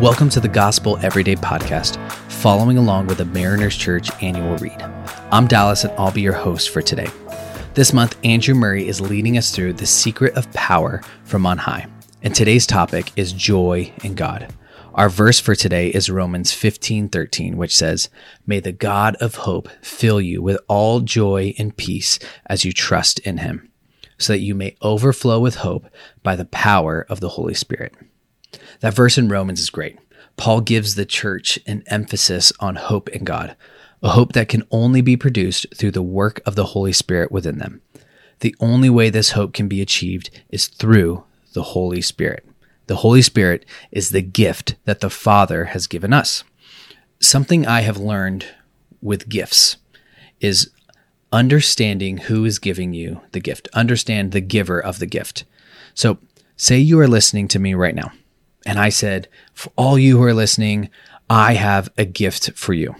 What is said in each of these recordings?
Welcome to the Gospel Everyday Podcast, following along with the Mariners Church annual read. I'm Dallas, and I'll be your host for today. This month, Andrew Murray is leading us through the secret of power from on high. And today's topic is joy in God. Our verse for today is Romans 15 13, which says, May the God of hope fill you with all joy and peace as you trust in him, so that you may overflow with hope by the power of the Holy Spirit. That verse in Romans is great. Paul gives the church an emphasis on hope in God, a hope that can only be produced through the work of the Holy Spirit within them. The only way this hope can be achieved is through the Holy Spirit. The Holy Spirit is the gift that the Father has given us. Something I have learned with gifts is understanding who is giving you the gift. Understand the giver of the gift. So, say you are listening to me right now and I said, For all you who are listening, I have a gift for you.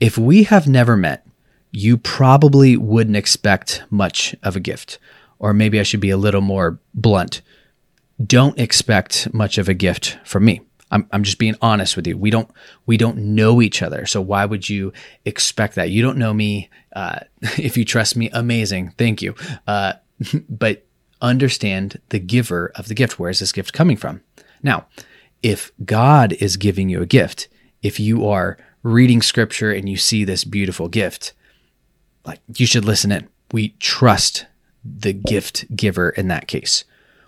If we have never met, you probably wouldn't expect much of a gift. Or maybe I should be a little more blunt. Don't expect much of a gift from me. I'm, I'm just being honest with you. We don't we don't know each other, so why would you expect that? You don't know me. Uh, if you trust me, amazing. Thank you. Uh, but understand the giver of the gift. Where is this gift coming from? Now, if God is giving you a gift, if you are reading scripture and you see this beautiful gift, like you should listen in. We trust the gift giver in that case.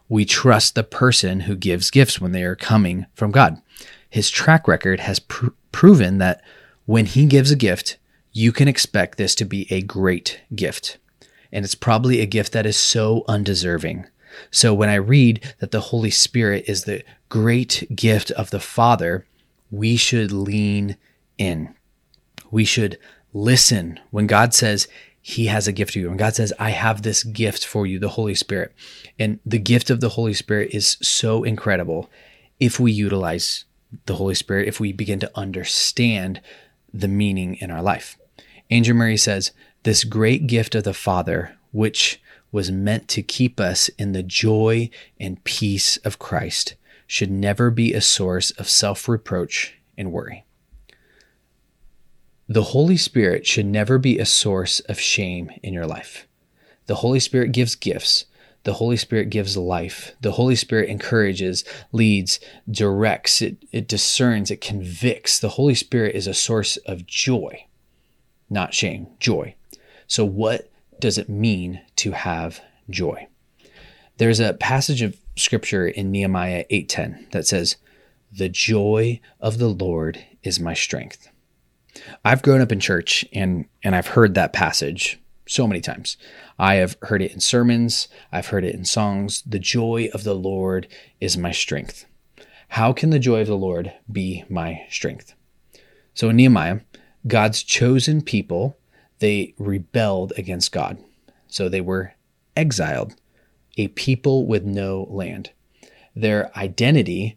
We trust the person who gives gifts when they are coming from God. His track record has pr- proven that when he gives a gift, you can expect this to be a great gift. And it's probably a gift that is so undeserving so when I read that the Holy Spirit is the great gift of the Father, we should lean in. We should listen when God says he has a gift for you. When God says, I have this gift for you, the Holy Spirit. And the gift of the Holy Spirit is so incredible if we utilize the Holy Spirit, if we begin to understand the meaning in our life. Andrew Murray says, This great gift of the Father, which was meant to keep us in the joy and peace of Christ should never be a source of self reproach and worry. The Holy Spirit should never be a source of shame in your life. The Holy Spirit gives gifts. The Holy Spirit gives life. The Holy Spirit encourages, leads, directs, it, it discerns, it convicts. The Holy Spirit is a source of joy, not shame, joy. So, what does it mean to have joy? There's a passage of scripture in Nehemiah 8:10 that says, "The joy of the Lord is my strength." I've grown up in church and and I've heard that passage so many times. I have heard it in sermons, I've heard it in songs. The joy of the Lord is my strength. How can the joy of the Lord be my strength? So in Nehemiah, God's chosen people they rebelled against God. So they were exiled, a people with no land. Their identity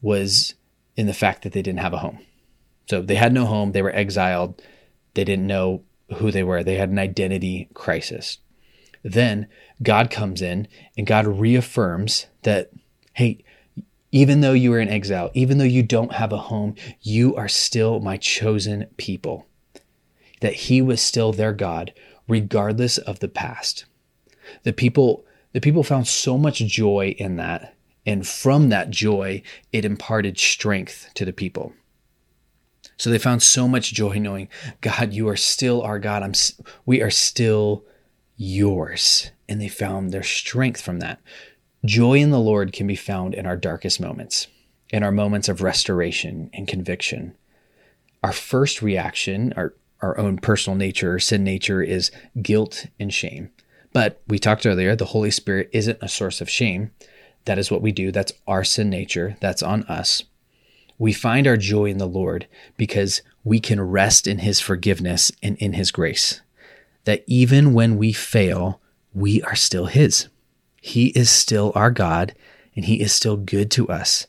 was in the fact that they didn't have a home. So they had no home, they were exiled, they didn't know who they were, they had an identity crisis. Then God comes in and God reaffirms that, hey, even though you are in exile, even though you don't have a home, you are still my chosen people that he was still their God, regardless of the past. The people, the people found so much joy in that. And from that joy, it imparted strength to the people. So they found so much joy knowing, God, you are still our God. I'm, we are still yours. And they found their strength from that. Joy in the Lord can be found in our darkest moments, in our moments of restoration and conviction. Our first reaction, our, our own personal nature, sin nature, is guilt and shame. But we talked earlier, the Holy Spirit isn't a source of shame. That is what we do. That's our sin nature. That's on us. We find our joy in the Lord because we can rest in His forgiveness and in His grace. That even when we fail, we are still His. He is still our God and He is still good to us.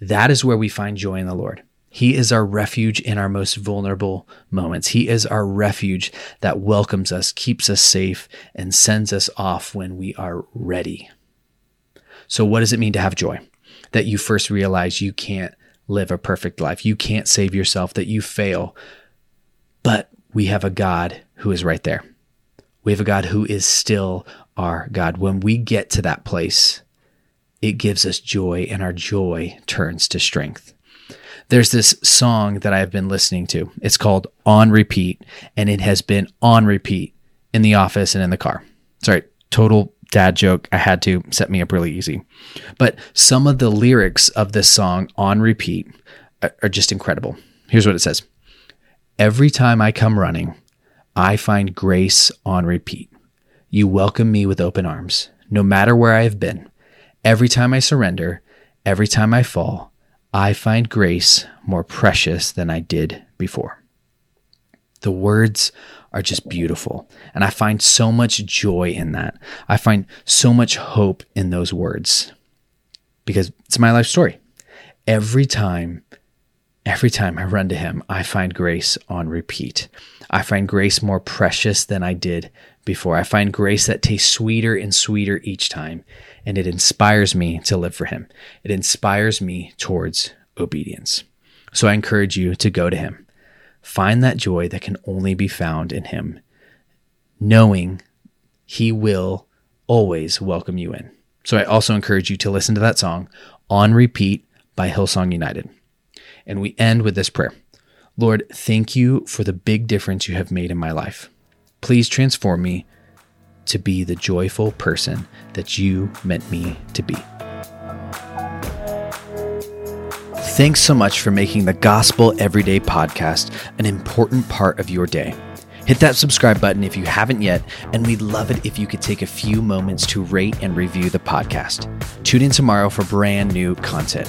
That is where we find joy in the Lord. He is our refuge in our most vulnerable moments. He is our refuge that welcomes us, keeps us safe, and sends us off when we are ready. So, what does it mean to have joy? That you first realize you can't live a perfect life. You can't save yourself, that you fail. But we have a God who is right there. We have a God who is still our God. When we get to that place, it gives us joy, and our joy turns to strength. There's this song that I've been listening to. It's called On Repeat, and it has been on repeat in the office and in the car. Sorry, total dad joke. I had to set me up really easy. But some of the lyrics of this song on repeat are just incredible. Here's what it says Every time I come running, I find grace on repeat. You welcome me with open arms, no matter where I have been. Every time I surrender, every time I fall, I find grace more precious than I did before. The words are just beautiful. And I find so much joy in that. I find so much hope in those words because it's my life story. Every time, every time I run to Him, I find grace on repeat. I find grace more precious than I did before. I find grace that tastes sweeter and sweeter each time. And it inspires me to live for Him. It inspires me towards obedience. So I encourage you to go to Him Find that joy that can only be found in Him, knowing He will always welcome you in. So I also encourage you to listen to that song on repeat by Hillsong United. And we end with this prayer Lord, thank you for the big difference you have made in my life. Please transform me to be the joyful person that you meant me to be. Thanks so much for making the Gospel Everyday podcast an important part of your day. Hit that subscribe button if you haven't yet, and we'd love it if you could take a few moments to rate and review the podcast. Tune in tomorrow for brand new content.